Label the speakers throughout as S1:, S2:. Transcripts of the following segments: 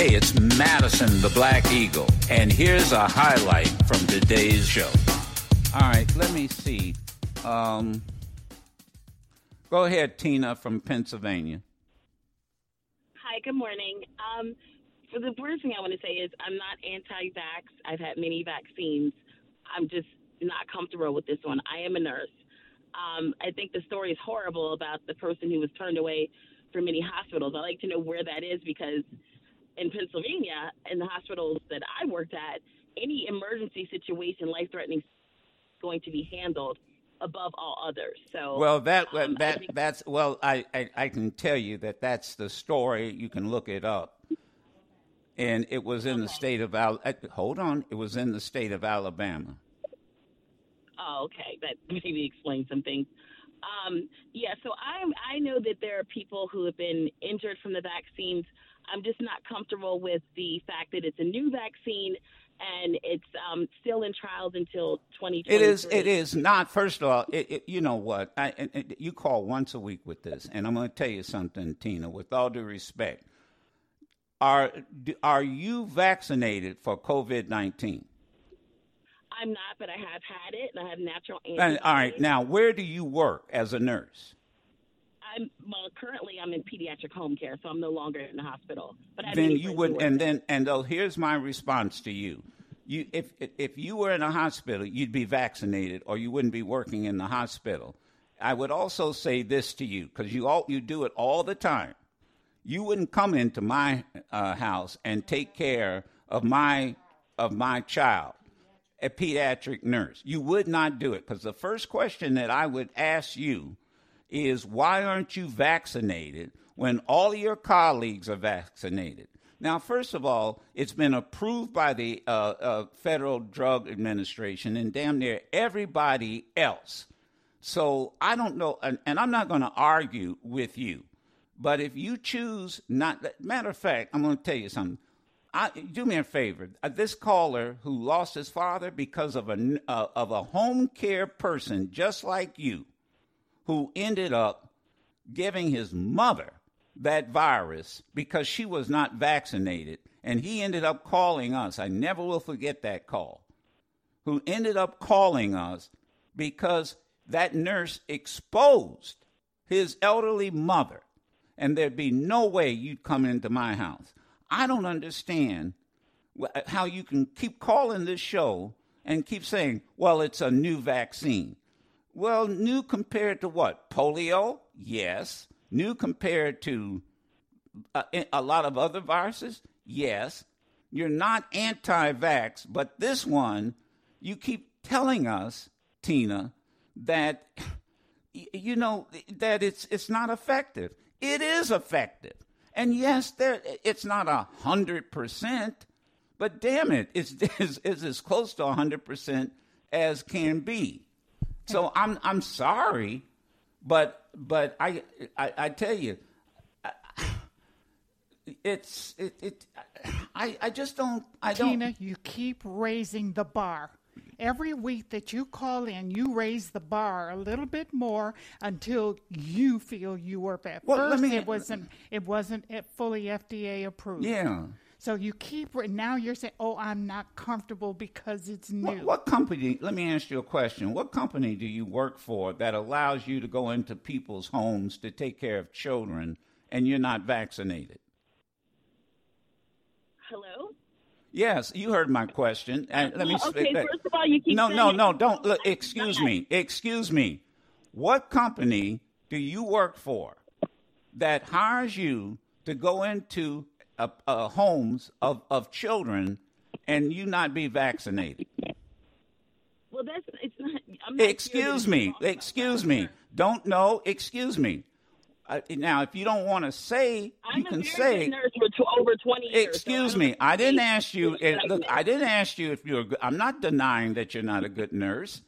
S1: Hey, it's Madison the Black Eagle, and here's a highlight from today's show. All right, let me see. Um, go ahead, Tina from Pennsylvania.
S2: Hi, good morning. Um, the first thing I want to say is I'm not anti-vax. I've had many vaccines. I'm just not comfortable with this one. I am a nurse. Um, I think the story is horrible about the person who was turned away from many hospitals. I'd like to know where that is because in Pennsylvania, in the hospitals that I worked at, any emergency situation, life threatening, going to be handled above all others. So
S1: well, that
S2: um,
S1: that
S2: think-
S1: that's well, I, I I can tell you that that's the story. You can look it up, and it was in the state of Al. uh, Hold on, it was in the state of Alabama.
S2: Oh, okay. That maybe explains some things. Um, yeah, so I I know that there are people who have been injured from the vaccines. I'm just not comfortable with the fact that it's a new vaccine and it's um, still in trials until 2020.
S1: It is. It is not. First of all, it, it, you know what? I, and you call once a week with this, and I'm going to tell you something, Tina. With all due respect, are are you vaccinated for COVID nineteen?
S2: I'm not, but I have had it and I have natural
S1: And
S2: antibodies.
S1: all right, now where do you work as a nurse?
S2: I'm well. Currently, I'm in pediatric home care, so I'm no longer in the hospital. But I
S1: then you would and then and though here's my response to you you if if you were in a hospital you'd be vaccinated or you wouldn't be working in the hospital i would also say this to you because you all you do it all the time you wouldn't come into my uh, house and take care of my of my child a pediatric nurse you would not do it because the first question that i would ask you is why aren't you vaccinated when all of your colleagues are vaccinated? Now, first of all, it's been approved by the uh, uh, Federal Drug Administration and damn near everybody else. So I don't know, and, and I'm not going to argue with you, but if you choose not, matter of fact, I'm going to tell you something. I, do me a favor. Uh, This caller who lost his father because of a uh, of a home care person just like you, who ended up giving his mother that virus because she was not vaccinated. And he ended up calling us. I never will forget that call. Who ended up calling us because that nurse exposed his elderly mother. And there'd be no way you'd come into my house. I don't understand how you can keep calling this show and keep saying, well, it's a new vaccine. Well, new compared to what? Polio? Yes. New compared to uh, a lot of other viruses? Yes. You're not anti vax, but this one, you keep telling us, Tina, that you know that it's it's not effective. It is effective, and yes, there it's not a hundred percent, but damn it, it's, it's it's as close to a hundred percent as can be. So I'm I'm sorry, but but I I, I tell you, I- it's it, it I I just don't I don't.
S3: Tina, you keep raising the bar. Every week that you call in, you raise the bar a little bit more until you feel you were at
S1: Well, let
S3: first.
S1: me-
S3: it wasn't. It wasn't fully FDA approved.
S1: Yeah.
S3: So you keep now you're saying, "Oh, I'm not comfortable because it's new."
S1: What, what company? Let me ask you a question. What company do you work for that allows you to go into people's homes to take care of children and you're not vaccinated?
S2: Hello.
S1: Yes, you heard my question. And let me oh,
S2: Well,
S1: speak
S2: okay,
S1: back.
S2: first of all, you keep
S1: no, no,
S2: it.
S1: no. Don't look. Excuse me. Excuse me. What company do you work for that hires you to go into uh, uh, homes of, of children and you not be vaccinated?
S2: Well, that's it's not. I'm not
S1: Excuse me. Excuse me. Don't know. Excuse me. Uh, now, if you don't want to say,
S2: I'm
S1: you can say.
S2: good nurse for tw- over 20 years. so
S1: Excuse
S2: I
S1: me. I didn't ask you. Look. I didn't ask you if you're. good- I'm not denying that you're not a good nurse.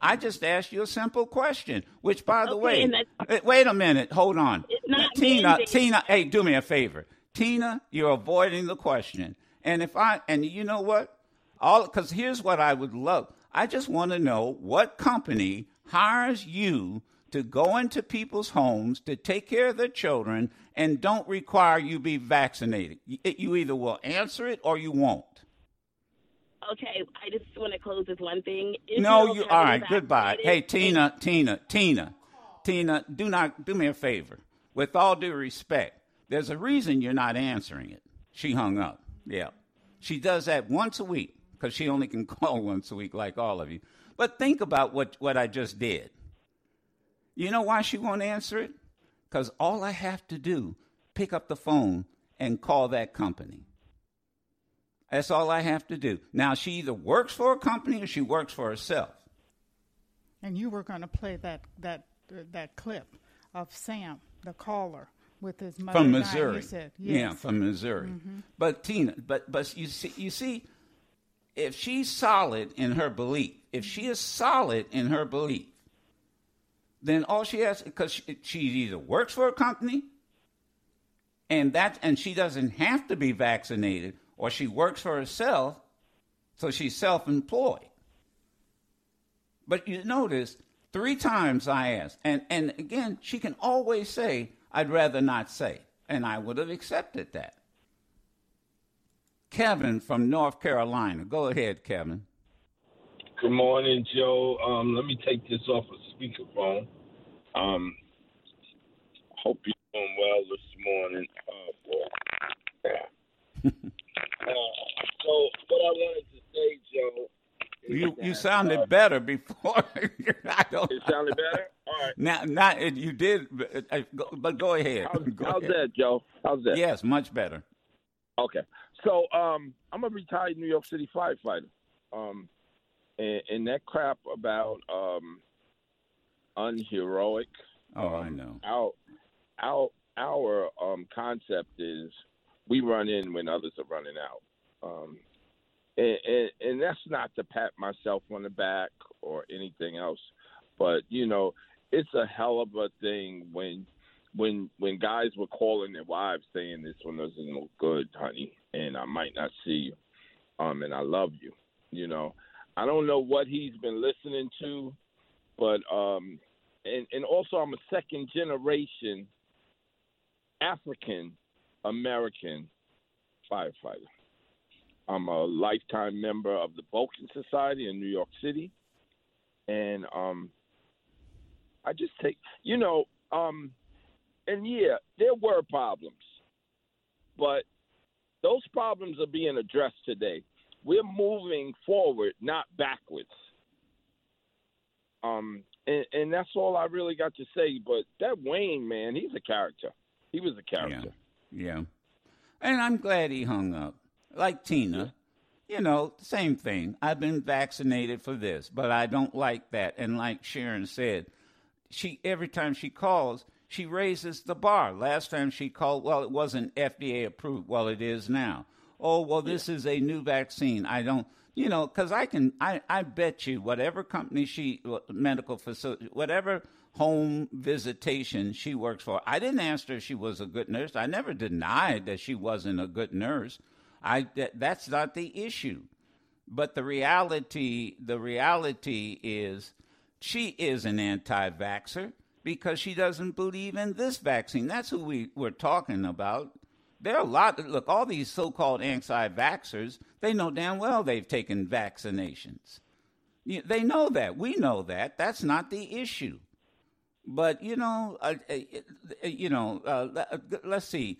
S1: I just asked you a simple question. Which, by the
S2: Okay,
S1: way, uh, wait a minute. Hold on.
S2: It's not
S1: Tina. Tina. Hey, do me a favor. Tina, you're avoiding the question. And if I and you know what, all because here's what I would love. I just want to know what company hires you to go into people's homes to take care of their children and don't require you be vaccinated. You either will answer it or you won't.
S2: Okay, I just want to close with one thing.
S1: No, you all right. Goodbye. Hey, Tina, Tina, Tina, Tina. Do not do me a favor. With all due respect, there's a reason you're not answering it. She hung up. Yeah, she does that once a week because she only can call once a week, like all of you. But think about what what I just did. You know why she won't answer it? Because all I have to do, pick up the phone and call that company. That's all I have to do. Now, she either works for a company or she works for herself.
S3: And you were going to play that, that, uh, that clip of Sam, the caller, with his mother
S1: from Missouri.
S3: Said,
S1: yes. Yeah, from Missouri. Mm-hmm. But Tina, but but you see, you see, if she's solid in her belief, if she is solid in her belief, then all she has because she, she either works for a company, and that and she doesn't have to be vaccinated, or she works for herself, so she's self-employed. But you notice three times I asked, and and again she can always say, "I'd rather not say," and I would have accepted that. Kevin from North Carolina, go ahead, Kevin.
S4: Good morning, Joe. Um, let me take this off of speakerphone. Um, hope you're doing well this morning. Oh, boy. uh, so, what I wanted to say, Joe.
S1: You you sounded uh, better before.
S4: I don't, it sounded better. All right.
S1: Now, not you did, but, uh, but go ahead.
S4: How's,
S1: go
S4: how's
S1: ahead.
S4: that, Joe? How's that?
S1: Yes, much better.
S4: Okay, so um, I'm a retired New York City firefighter. Um, and, and that crap about um, unheroic.
S1: Oh, um, I know.
S4: Our our our um, concept is we run in when others are running out, um, and, and, and that's not to pat myself on the back or anything else, but you know, it's a hell of a thing when when when guys were calling their wives saying this one doesn't look good, honey, and I might not see you, um, and I love you, you know. I don't know what he's been listening to, but um, and and also I'm a second generation African American firefighter. I'm a lifetime member of the Vulcan Society in New York City, and um, I just take you know um, and yeah, there were problems, but those problems are being addressed today we're moving forward, not backwards. Um, and, and, that's all I really got to say. But that Wayne man, he's a character. He was a character.
S1: Yeah. yeah. And I'm glad he hung up. Like Tina, you know, same thing. I've been vaccinated for this, but I don't like that. And like Sharon said, she every time she calls, she raises the bar. Last time she called, well, it wasn't FDA approved. Well, it is now oh well this is a new vaccine i don't you know because i can i i bet you whatever company she uh, medical facility whatever home visitation she works for i didn't ask her if she was a good nurse i never denied that she wasn't a good nurse i that, that's not the issue but the reality the reality is she is an anti-vaxxer because she doesn't believe in this vaccine that's who we were talking about there are a lot. Look, all these so-called anti-vaxxers, they know damn well they've taken vaccinations. They know that. We know that. That's not the issue. But you know, uh, uh, uh you know, uh, uh, let's see.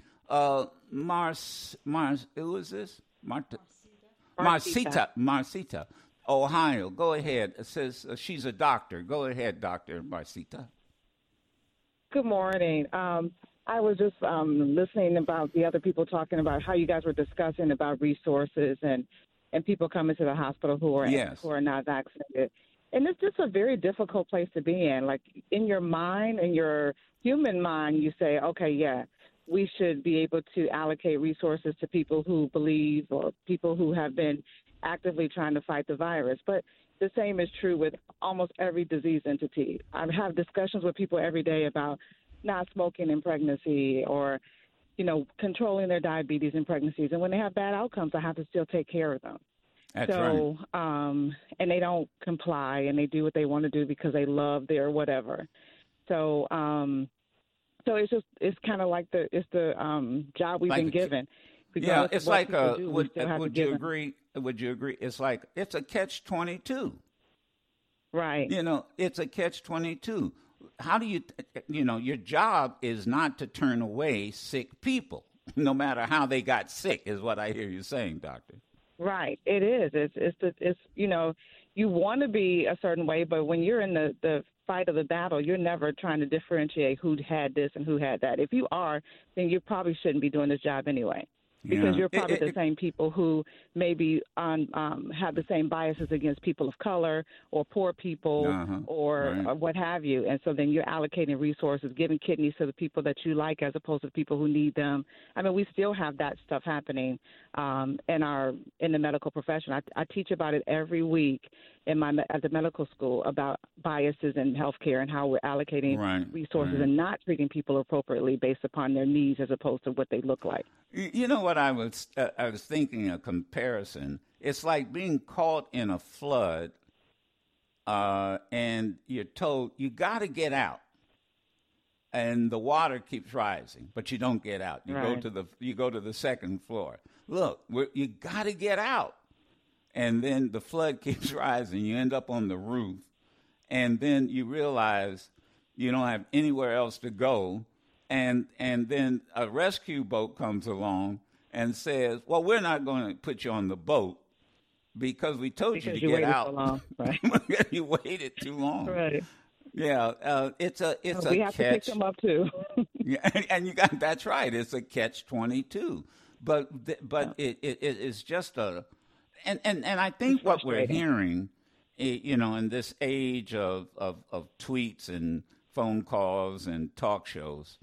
S1: Uh, Mars, Mars, who is this? Marta, Marcita. Marcita, Ohio. Go ahead. It says she's a doctor. Go ahead, Doctor Marcita.
S5: Good morning. Um, I was just um, listening about the other people talking about how you guys were discussing about resources and and people coming to the hospital who are
S1: yes.
S5: who are not vaccinated. And it's just a very difficult place to be in. Like in your mind, in your human mind, you say, okay, yeah, we should be able to allocate resources to people who believe or people who have been actively trying to fight the virus. But the same is true with almost every disease entity. I have discussions with people every day about not smoking in pregnancy or you know controlling their diabetes in pregnancies and when they have bad outcomes i have to still take care of them
S1: That's
S5: so right. um and they don't comply and they do what they want to do because they love their whatever so um So it's just it's kind of like the it's the um, job we've
S1: Like
S5: been
S1: a
S5: given.
S1: Yeah, it's like
S5: people
S1: uh,
S5: do,
S1: would
S5: still have to
S1: would you agree? Would you agree? It's like it's a catch twenty two.
S5: Right.
S1: You know, it's a catch 22. How do you, you know, your job is not to turn away sick people, no matter how they got sick, is what I hear you saying, Doctor.
S5: Right. It is. It's it's the it's you know, you want to be a certain way, but when you're in the the fight of the battle, you're never trying to differentiate who had this and who had that. If you are, then you probably shouldn't be doing this job anyway. Because
S1: Yeah.
S5: you're probably
S1: it-
S5: the same people who maybe on um, have the same biases against people of color or poor people
S1: Uh-huh.
S5: or,
S1: Right.
S5: or what have you, and so then you're allocating resources, giving kidneys to the people that you like as opposed to the people who need them. I mean, we still have that stuff happening um, in our in the medical profession. I, I teach about it every week in my at the medical school about biases in healthcare and how we're allocating
S1: Right,
S5: resources
S1: right.
S5: and not treating people appropriately based upon their needs as opposed to what they look like.
S1: You know what I was uh, I was thinking a comparison. It's like being caught in a flood, uh, and you're told you got to get out, and the water keeps rising, but you don't get out. You go to the you go to the second floor. Look, you got to get out, and then the flood keeps rising. You end up on the roof, and then you realize you don't have anywhere else to go and and then a rescue boat comes along and says, "Well, we're not going to put you on the boat because we told
S5: Because
S1: you
S5: you
S1: to get
S5: waited
S1: out.
S5: so long, right?
S1: you waited too long.
S5: Right.
S1: Yeah, uh, it's a it's
S5: we
S1: a we
S5: have to pick
S1: catch.
S5: them up too.
S1: Yeah, and, you got that's right. It's a catch twenty two, but th- but it, it it is just a, and and and I think what we're hearing, eh, you know, in this age of of, of tweets and phone calls and talk shows,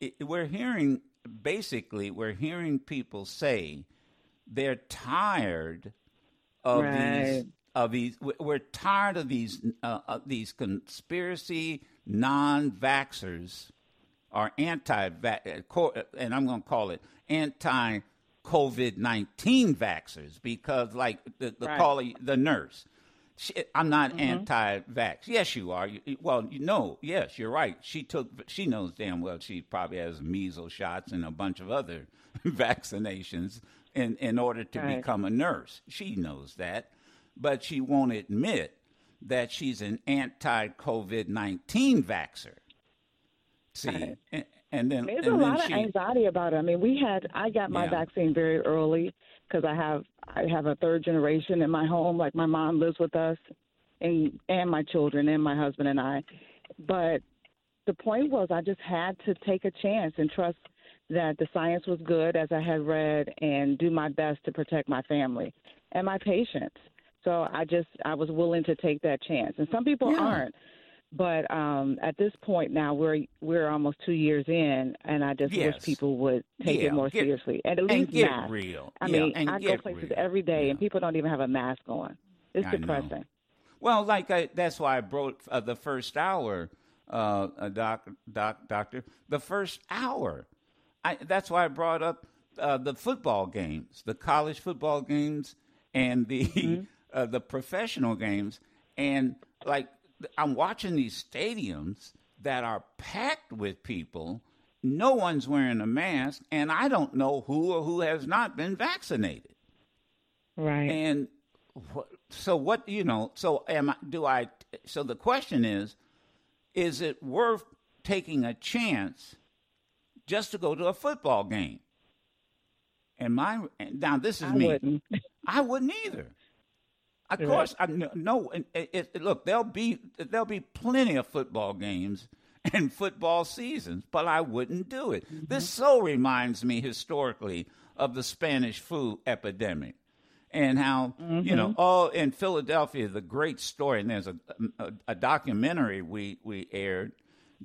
S1: it, we're hearing basically we're hearing people say they're tired of these of these we- we're tired of these uh, of these conspiracy non-vaxxers or anti and I'm going to call it anti COVID 19 vaxxers because like the, the
S5: Right.
S1: caller the nurse she, I'm not mm-hmm. anti-vax. Yes, you are. You, you- well, you know, yes, you're right. She took. She knows damn well she probably has measles shots and a bunch of other vaccinations in in order to
S5: Right.
S1: become a nurse. She knows that, but she won't admit that she's an anti-COVID nineteen vaxer. See,
S5: Right.
S1: and, and then
S5: There's
S1: and
S5: a
S1: then
S5: lot of
S1: she,
S5: anxiety about it. I mean, we had I got my
S1: Yeah.
S5: vaccine very early because I have I have a third generation in my home. Like my mom lives with us, and and my children and my husband and I. But the point was, I just had to take a chance and trust that the science was good as I had read, and do my best to protect my family and my patients. So I just I was willing to take that chance, and some people
S1: Yeah.
S5: aren't. But um, at this point now, we're we're almost two years in, and I just
S1: Yes.
S5: wish people would take
S1: Yeah,
S5: it more
S1: get-
S5: seriously and at
S1: and
S5: least
S1: get
S5: mask.
S1: real.
S5: I
S1: Yeah,
S5: mean,
S1: and
S5: I go places
S1: real.
S5: every day, and people don't even have a mask on. It's
S1: I know.
S5: depressing.
S1: Well, like I, that's why I brought uh, the first hour, uh, uh, doc, doc, doctor. The first hour. I, that's why I brought up uh, the football games, the college football games, and the
S5: Mm-hmm.
S1: uh, the professional games, and like I'm watching these stadiums that are packed with people. No one's wearing a mask, and I don't know who or who has not been vaccinated.
S5: Right.
S1: And what, so what you know? So am I? Do I? So the question is: Is it worth taking a chance just to go to a football game? And my now this is
S5: I
S1: me.
S5: wouldn't.
S1: I wouldn't either. Of course, I no. it, it- look, there'll be there'll be plenty of football games and football seasons, but I wouldn't do it. This so reminds me historically of the Spanish flu epidemic and how you know oh in Philadelphia the great story and there's a, um, a, a documentary we we aired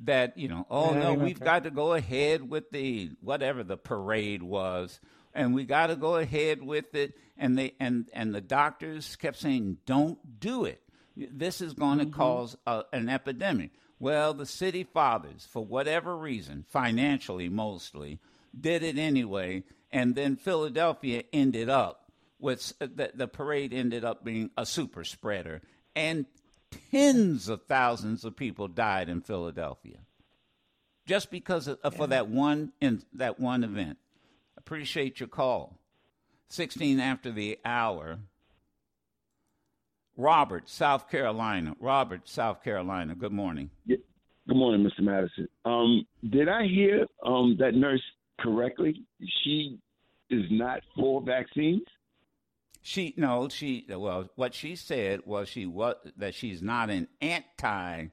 S1: that you know oh
S5: Yeah,
S1: no we've got to go ahead with the whatever the parade was and we got to go ahead with it. And they and and the doctors kept saying don't do it. This is going to mm-hmm. cause a, an epidemic. Well the city fathers for whatever reason financially mostly did it anyway and then Philadelphia ended up with the, the parade ended up being a super spreader and tens of thousands of people died in Philadelphia just because of, for that one in that one event. Appreciate your call. 16 after the hour. Robert, South Carolina. Robert, South Carolina. Good morning.
S6: Good morning, Mr. Madison. Um, did I hear um, that nurse correctly? She is not for vaccines.
S1: She no, she well, what she said was she was that she's not an anti-vaxer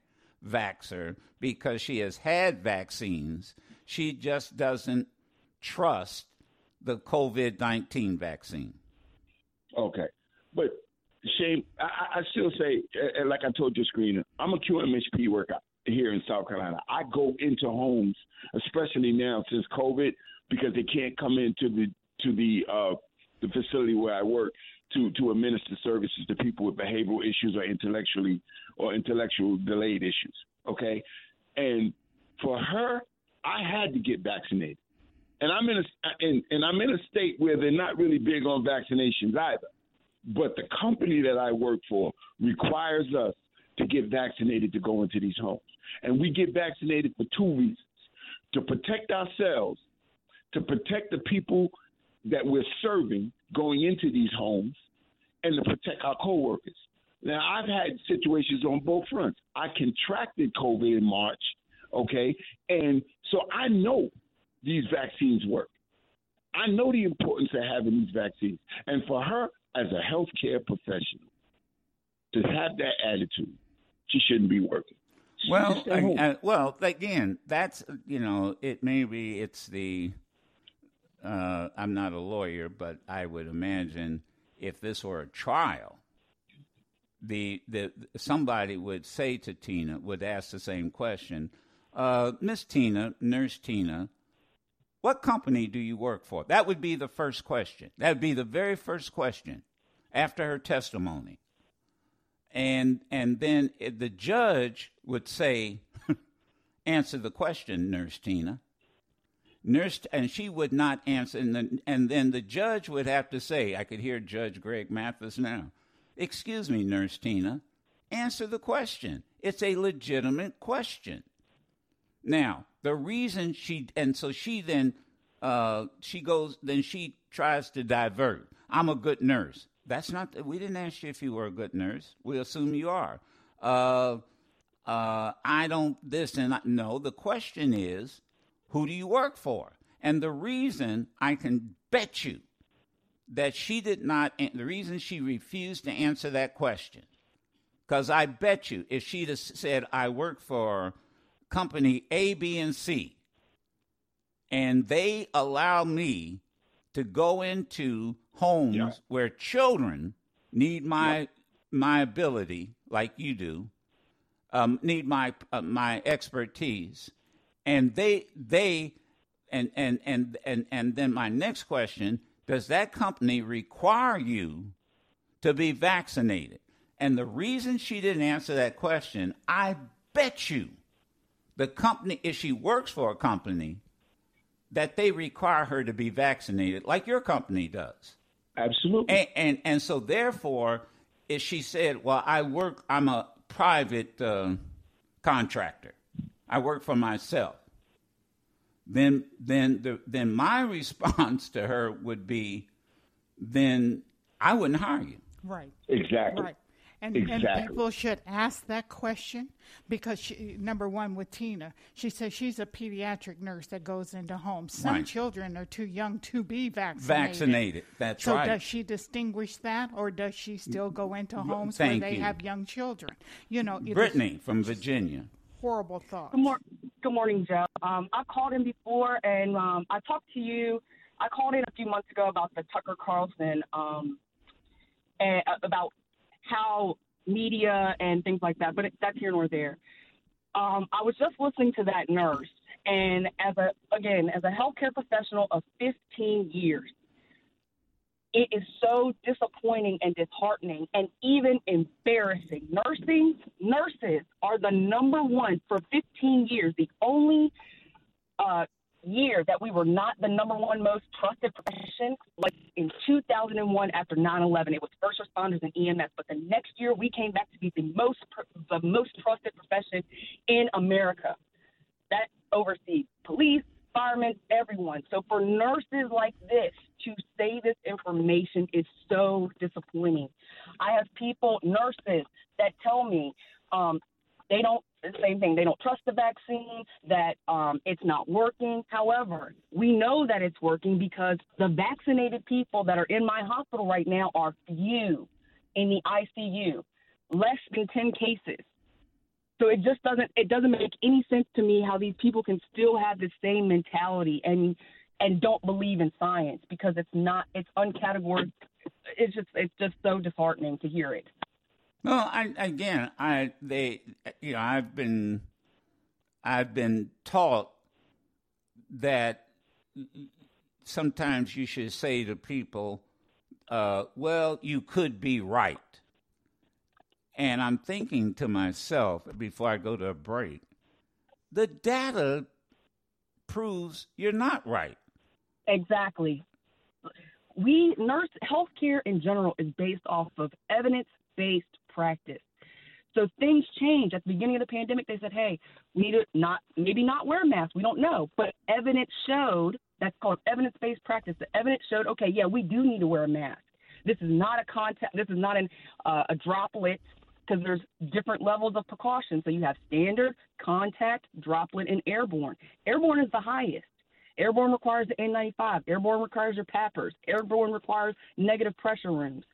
S1: because she has had vaccines. She just doesn't trust the COVID nineteen vaccine.
S6: Okay, but Shane, I, I still say, like I told your screener, I'm a QMHP worker here in South Carolina. I go into homes, especially now since COVID, because they can't come into the to the uh, the facility where I work to to administer services to people with behavioral issues or intellectually or intellectual delayed issues. Okay, and for her, I had to get vaccinated, and I'm in a and, and I'm in a state where they're not really big on vaccinations either. But the company that I work for requires us to get vaccinated to go into these homes. And we get vaccinated for two reasons to protect ourselves, to protect the people that we're serving going into these homes, and to protect our coworkers. Now, I've had situations on both fronts. I contracted COVID in March, okay? And so I know these vaccines work. I know the importance of having these vaccines. And for her, as a healthcare professional, to have that attitude, she shouldn't be working.
S1: Well, uh, well, again, that's you know, it maybe it's the. Uh, I'm not a lawyer, but I would imagine if this were a trial, the the somebody would say to Tina would ask the same question, uh, Miss Tina, Nurse Tina, what company do you work for? That would be the first question. That would be the very first question after her testimony and and then the judge would say, "Answer the question, Nurse Tina." Nurse, and she would not answer, and then, and then the judge would have to say, I could hear Judge Greg Mathis now. Excuse me, Nurse Tina, answer the question. It's a legitimate question. Now, the reason she, and so she then, uh, she goes, then she tries to divert. I'm a good nurse. That's not. We didn't ask you if you were a good nurse. We assume you are. Uh, uh, I don't this and I, no. The question is, who do you work for? And the reason I can bet you that she did not. The reason she refused to answer that question, because I bet you if she'd have said I work for company A, B, and C, and they allow me to go into homes yeah. where children need my yeah. my ability, like you do, um, need my uh, my expertise, and they they and and and and and then my next question: Does that company require you to be vaccinated? And the reason she didn't answer that question, I bet you, the company, if she works for a company, that they require her to be vaccinated, like your company does.
S6: Absolutely.
S1: And, and, and so therefore, if she said, "Well, I work. I'm a private uh, contractor. I work for myself," then then the, then my response to her would be, "Then I wouldn't hire you."
S3: Right.
S6: Exactly.
S3: Right. And,
S6: exactly.
S3: and people should ask that question because, she, number one, with Tina, she says she's a pediatric nurse that goes into homes. Some
S1: right.
S3: children are too young to be vaccinated.
S1: Vaccinated, that's
S3: so
S1: right.
S3: So does she distinguish that, or does she still go into homes
S1: Thank
S3: where they
S1: you.
S3: have young children? You know,
S1: Brittany from Virginia.
S3: Horrible thought.
S7: Good, mor- good morning, Joe. Um, I've called in before, and um, I talked to you. I called in a few months ago about the Tucker Carlson um, and, uh, about how media and things like that, but it, that's here nor there. Um, I was just listening to that nurse, and as a again as a healthcare professional of 15 years, it is so disappointing and disheartening, and even embarrassing. Nursing nurses are the number one for 15 years, the only uh, year that we were not the number one most trusted profession, like in 2001 after 9/11, it was first responders and EMS. But the next year, we came back to be the most the most trusted profession in America. That oversees police, firemen, everyone. So for nurses like this to say this information is so disappointing. I have people, nurses, that tell me um, they don't the same thing. They don't trust the vaccine, that um, it's not working. However, we know that it's working because the vaccinated people that are in my hospital right now are few in the ICU, less than 10 cases. So it just doesn't it doesn't make any sense to me how these people can still have the same mentality and and don't believe in science because it's not it's uncategorized. It's just it's just so disheartening to hear it.
S1: Well, I, again, I they you know I've been I've been taught that sometimes you should say to people, uh, "Well, you could be right," and I'm thinking to myself before I go to a break, the data proves you're not right.
S7: Exactly. We nurse healthcare in general is based off of evidence based practice. So things change. At the beginning of the pandemic, they said, "Hey, we need to not maybe not wear masks. We don't know, but evidence showed that's called evidence-based practice. The evidence showed, okay, yeah, we do need to wear a mask. This is not a contact. This is not an, uh, a droplet because there's different levels of precaution. So you have standard, contact, droplet, and airborne. Airborne is the highest. Airborne requires the N95. Airborne requires your PAPRs. Airborne requires negative pressure rooms.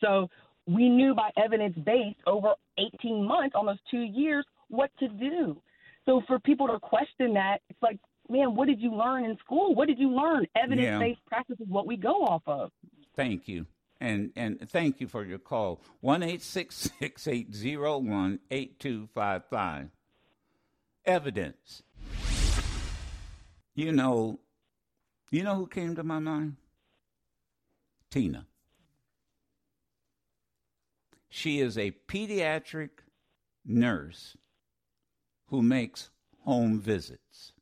S7: So we knew by evidence based over 18 months, almost two years, what to do. So for people to question that, it's like, man, what did you learn in school? What did you learn? Evidence based yeah. practice is what we go off of.
S1: Thank you. And and thank you for your call. One eight six six eight zero one eight two five five. Evidence. You know, you know who came to my mind? Tina. She is a pediatric nurse who makes home visits.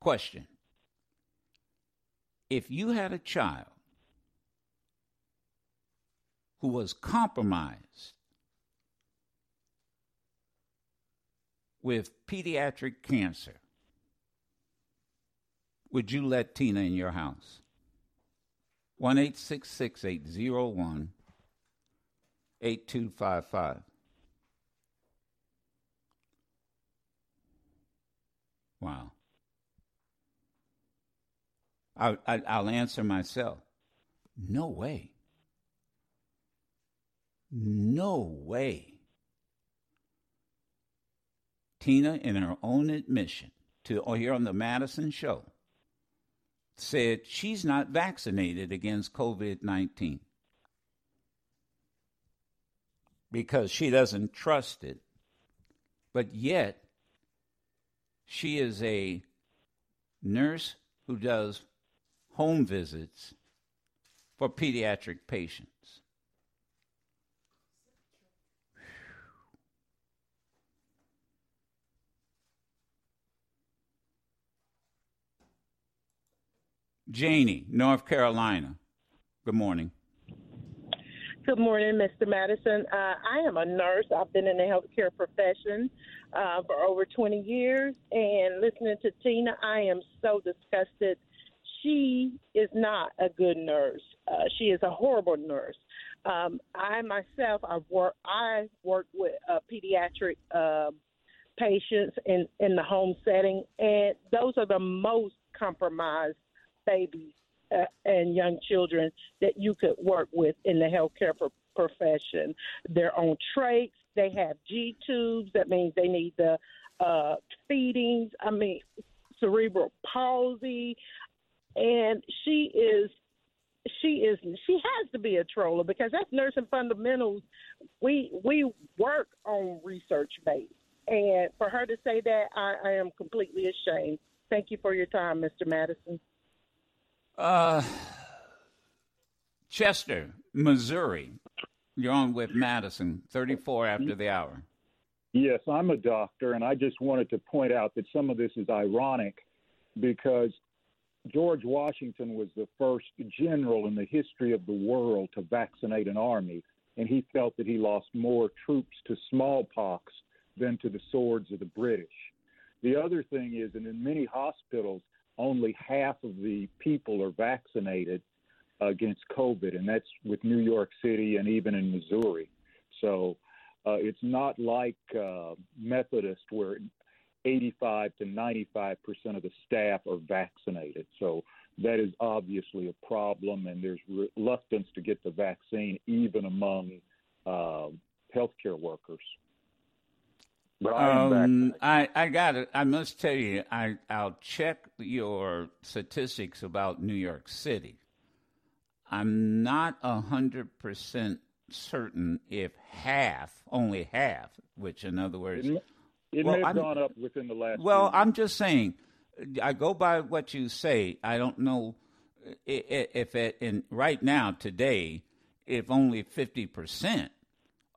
S1: Question If you had a child who was compromised with pediatric cancer, would you let Tina in your house? One eight six six eight zero one eight two five five. Wow. I, I, I'll answer myself. No way. No way. Tina, in her own admission to or here on the Madison show, said she's not vaccinated against COVID 19 because she doesn't trust it. But yet, she is a nurse who does home visits for pediatric patients. Janie, North Carolina. Good morning.
S8: Good morning, Mr. Madison. Uh, I am a nurse. I've been in the healthcare profession uh, for over 20 years. And listening to Tina, I am so disgusted. She is not a good nurse. Uh, she is a horrible nurse. Um, I myself, I've worked. I work with uh, pediatric uh, patients in in the home setting, and those are the most compromised babies uh, and young children that you could work with in the healthcare pro- profession. They're on trachs. They have G tubes. That means they need the uh, feedings. I mean, cerebral palsy, and she is she is she has to be a troller because that's nursing fundamentals. We we work on research base, and for her to say that, I, I am completely ashamed. Thank you for your time, Mr. Madison.
S1: Uh, Chester, Missouri. You're on with Madison, 34 after the hour.
S9: Yes, I'm a doctor, and I just wanted to point out that some of this is ironic because George Washington was the first general in the history of the world to vaccinate an army, and he felt that he lost more troops to smallpox than to the swords of the British. The other thing is, and in many hospitals, only half of the people are vaccinated against COVID, and that's with New York City and even in Missouri. So uh, it's not like uh, Methodist where 85 to 95 percent of the staff are vaccinated. So that is obviously a problem, and there's reluctance to get the vaccine even among uh, healthcare workers.
S1: But I um, I, I got it. I must tell you, I I'll check your statistics about New York City. I'm not a hundred percent certain if half, only half, which in other words,
S9: it, it well, may have I'm, gone up within the last.
S1: Well, I'm just saying. I go by what you say. I don't know if it, in right now today, if only fifty percent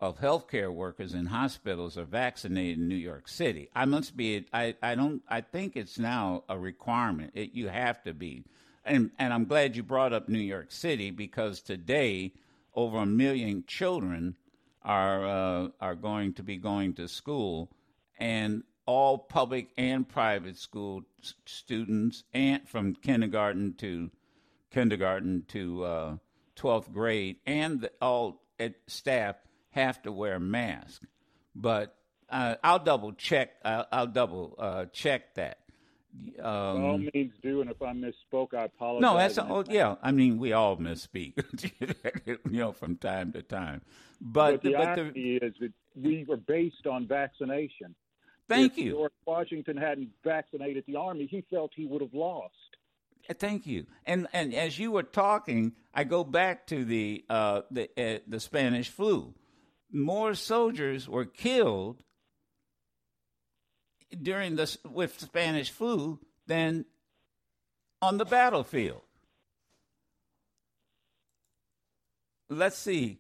S1: of healthcare workers in hospitals are vaccinated in New York City. I must be. I, I don't. I think it's now a requirement. It, you have to be. And and I'm glad you brought up New York City because today over a million children are uh, are going to be going to school, and all public and private school students, and from kindergarten to kindergarten to uh, twelfth grade, and the, all staff have to wear masks. But uh, I'll double check. I'll, I'll double uh, check that.
S9: Um, By all means, do. And if I misspoke, I apologize.
S1: No, that's oh, yeah. I mean, we all misspeak, you know, from time to time. But,
S9: but the
S1: but
S9: irony the, is that we were based on vaccination.
S1: Thank
S9: if
S1: you.
S9: George Washington hadn't vaccinated the army, he felt he would have lost.
S1: Uh, thank you. And and as you were talking, I go back to the uh, the uh, the Spanish flu. More soldiers were killed during the with Spanish flu than on the battlefield. Let's see.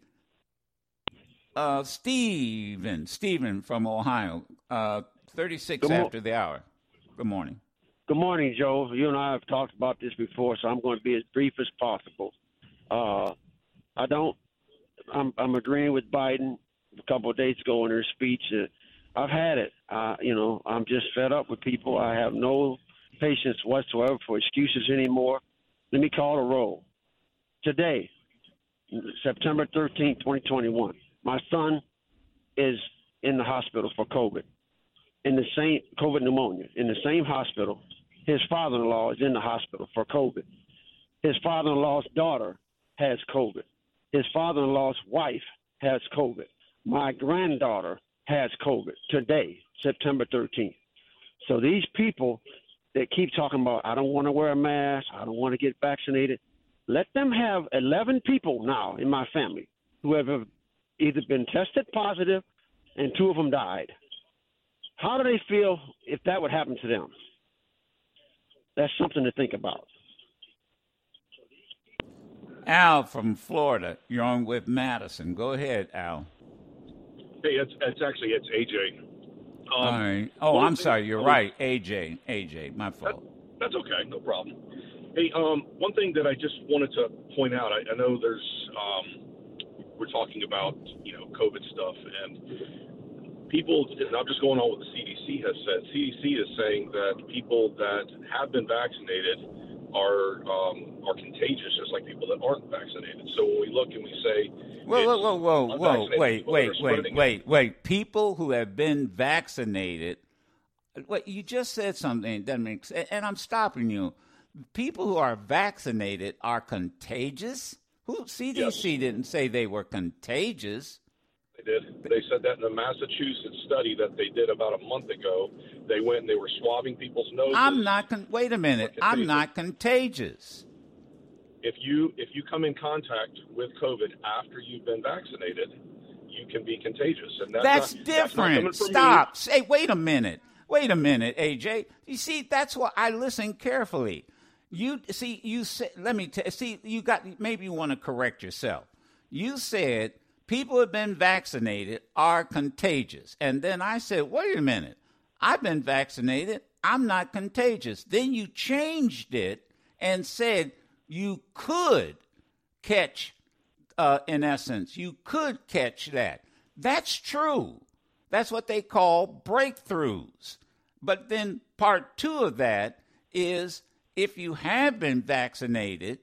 S1: Uh, Stephen, Stephen from Ohio, uh, 36 Good after the hour. Good morning.
S10: Good morning, Joe. You and I have talked about this before, so I'm going to be as brief as possible. Uh, I don't. I'm, I'm agreeing with Biden a couple of days ago in her speech. Uh, I've had it. Uh, you know, I'm just fed up with people. I have no patience whatsoever for excuses anymore. Let me call a roll. Today, September 13, 2021, my son is in the hospital for COVID, in the same COVID pneumonia, in the same hospital. His father in law is in the hospital for COVID. His father in law's daughter has COVID. His father in law's wife has COVID. My granddaughter has COVID today, September 13th. So these people that keep talking about, I don't want to wear a mask, I don't want to get vaccinated, let them have 11 people now in my family who have either been tested positive and two of them died. How do they feel if that would happen to them? That's something to think about.
S1: Al from Florida, you're on with Madison. Go ahead, Al.
S11: Hey, it's, it's actually it's AJ.
S1: Um, All right. Oh, I'm sorry. You're right, AJ. AJ, my fault.
S11: That, that's okay. No problem. Hey, um, one thing that I just wanted to point out. I, I know there's um, we're talking about you know COVID stuff and people. And I'm just going on what the CDC has said. CDC is saying that people that have been vaccinated are um, are contagious, just like people that aren't vaccinated. So when we look and we say
S1: Whoa, whoa, whoa, whoa, whoa! Wait, wait, wait, wait, wait! People who have been vaccinated. What you just said something that makes, and I'm stopping you. People who are vaccinated are contagious. Who CDC yes. didn't say they were contagious.
S11: They did. They said that in a Massachusetts study that they did about a month ago. They went and they were swabbing people's noses.
S1: I'm not. Con- wait a minute. I'm not contagious
S11: if you if you come in contact with COVID after you've been vaccinated, you can be contagious, and that's,
S1: that's
S11: not,
S1: different.
S11: That's
S1: Stop. Say, wait a minute. Wait a minute, AJ. You see, that's why I listen carefully. You see, you said. Let me t- see. You got maybe you want to correct yourself. You said people who have been vaccinated are contagious, and then I said, wait a minute. I've been vaccinated. I'm not contagious. Then you changed it and said you could catch, uh, in essence, you could catch that. That's true. That's what they call breakthroughs. But then part two of that is if you have been vaccinated,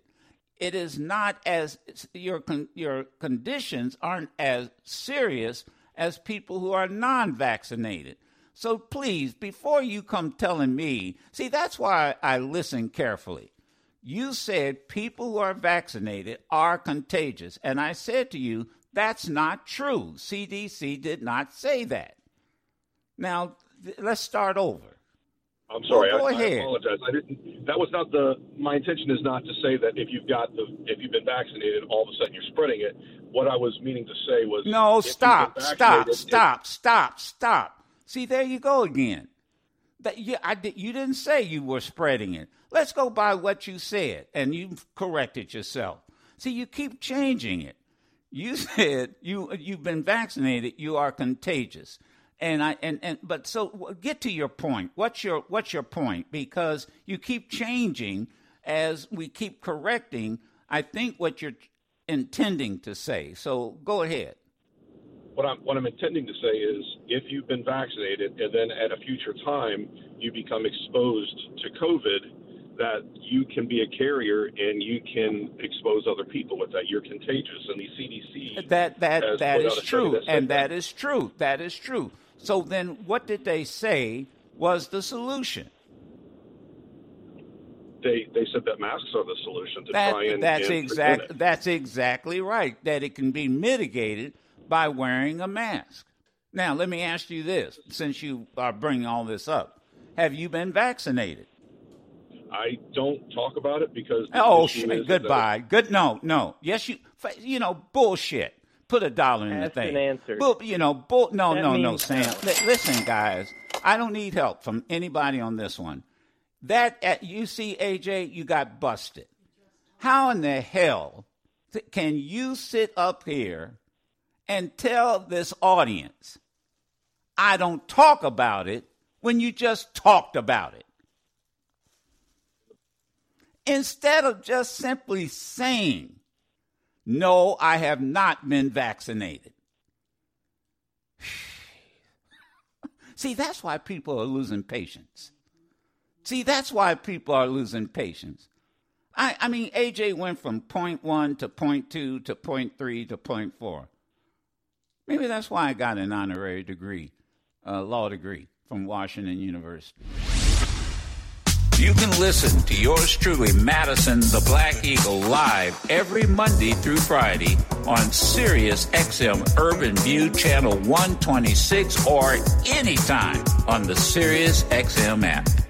S1: it is not as your your conditions aren't as serious as people who are non-vaccinated. So please, before you come telling me, see that's why I listen carefully. You said people who are vaccinated are contagious, and I said to you that's not true. CDC did not say that. Now, th- let's start over.
S11: I'm sorry.
S1: Well, go
S11: I,
S1: ahead.
S11: I apologize. I didn't. That was not the. My intention is not to say that if you've got the, if you've been vaccinated, all of a sudden you're spreading it. What I was meaning to say was.
S1: No, stop, stop, stop, stop, stop. See, there you go again. That you, I did, you didn't say you were spreading it. Let's go by what you said, and you corrected yourself. See, you keep changing it. You said you you've been vaccinated. You are contagious, and I and and but so get to your point. What's your what's your point? Because you keep changing as we keep correcting. I think what you're intending to say. So go ahead.
S11: What I'm what I'm intending to say is, if you've been vaccinated and then at a future time you become exposed to COVID, that you can be a carrier and you can expose other people with that. You're contagious, and the CDC
S1: That that
S11: has
S1: that
S11: put out a study
S1: true, and that is true. That is true. So then, what did they say was the solution?
S11: they they said that masks are the solution to
S1: That,
S11: try and
S1: that's
S11: and
S1: exact. That's exactly right. That it can be mitigated by wearing a mask. Now, let me ask you this: since you are bringing all this up, have you been vaccinated?
S11: I don't talk about it because
S1: Oh,
S11: issue
S1: sh-
S11: is that-
S1: goodbye. Good. No, no. Yes, you. You know, bullshit. Put a dollar in
S12: Asked
S1: the thing.
S12: and answered.
S1: Bull, you know, bull. No,
S12: That
S1: no, no, Sam. Li- listen, guys. I don't need help from anybody on this one. That at you see, AJ, you got busted. How in the hell th- can you sit up here and tell this audience I don't talk about it when you just talked about it? instead of just simply saying, No, I have not been vaccinated. See, that's why people are losing patience. See, that's why people are losing patience. I, I mean, AJ went from point one to point two to point three to point four. Maybe that's why I got an honorary degree, a law degree from Washington University. You can listen to yours truly, Madison the Black Eagle, live every Monday through Friday on Sirius XM Urban View Channel 126 or anytime on the Sirius XM app.